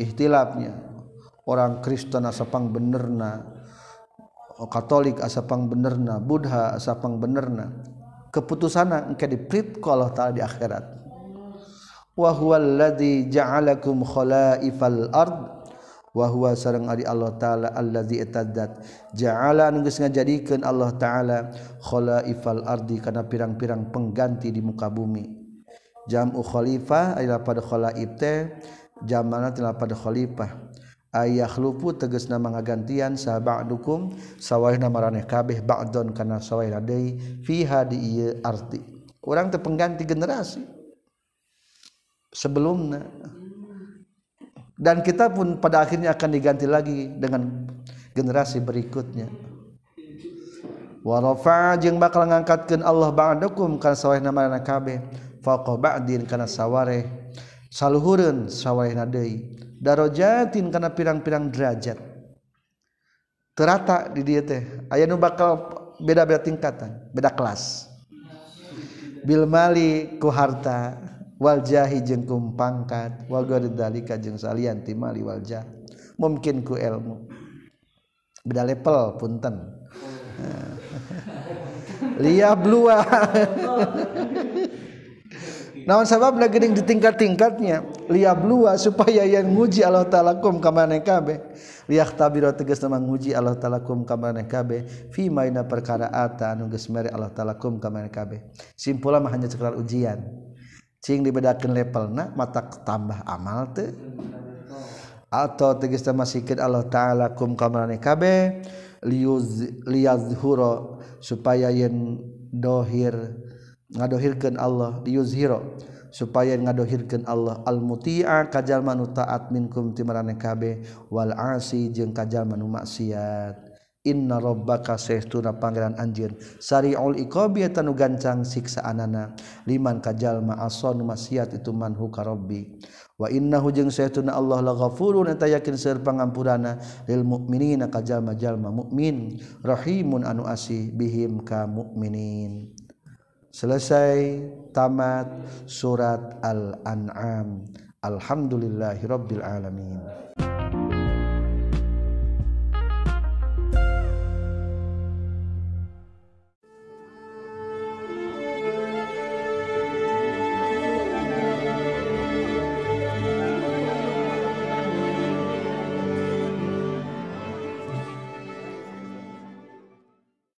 Ikhtilafnya orang Kristen asapang benerna Katolik asapang benerna Buddha asapang benerna keputusan engke diprit ku Allah taala di akhirat. Wa huwal ladzi ja'alakum khalaifal ard wa huwa sareng ari Allah taala allazi etadzat ja'ala anu geus ngajadikeun Allah taala khalaifal ardi kana pirang-pirang pengganti di muka bumi. Jam'u khalifah aya pada khalaif teh jamanna pada khalifah ayaah lupu teges nama ngagantian sahabat dukung sawwah namaeh kabeh bakdon karena sawwa fiha di arti. Orang terpengganti generasi. Sebelum dan kita pun pada akhirnya akan diganti lagi dengan generasi berikutnya. Warofa jeng bakal ngangkatkan Allah ba'dukum karena sawah nama kabeh faqo ba'din karena sawareh salhurun sawwaai darojatin karena pirang-pirang derajat. Terata di dia teh. Aya nu bakal beda-beda tingkatan beda kelas. Bil Mali ku harta waljahi jengkum pangkat walika jeng salianti Mali waljah mungkin ku ilmu. Beda level punten. Liab lua naon sabab gening di tingkat-tingkatnya liya blua supaya yang nguji Allah taala kum ka maneh kabeh liyah tabiro tegas nama nguji Allah taala kum ka maneh kabeh fi maina perkara ata anu geus Allah taala kum ka maneh kabeh simpulna mah hanya sekedar ujian. Cing dibedakeun levelna mata tambah amal teu atau tegas nama sikit Allah taala kum ka maneh kabeh liyuz liyazhura supaya yen dohir ngadohirkan Allah diuzhiro supaya ngadohirkan Allah. Al-muti'a kajal manu taat minkum timarane kabe wal asi jeung kajal manu maksiat. Inna rabbaka sehtuna pangeran anjin Sari'ul iqabi tanu gancang siksaanana. Liman kajal ma ason maksiat itu manhu karobbi Wa innahu jeung sehtuna Allah la ghafurun eta yakin seur pangampurana lil mu'minina kajalma jalma mukmin rahimun anu asih bihim ka mukminin selesai tamat surat Al-An'am. Alhamdulillahirabbil alamin.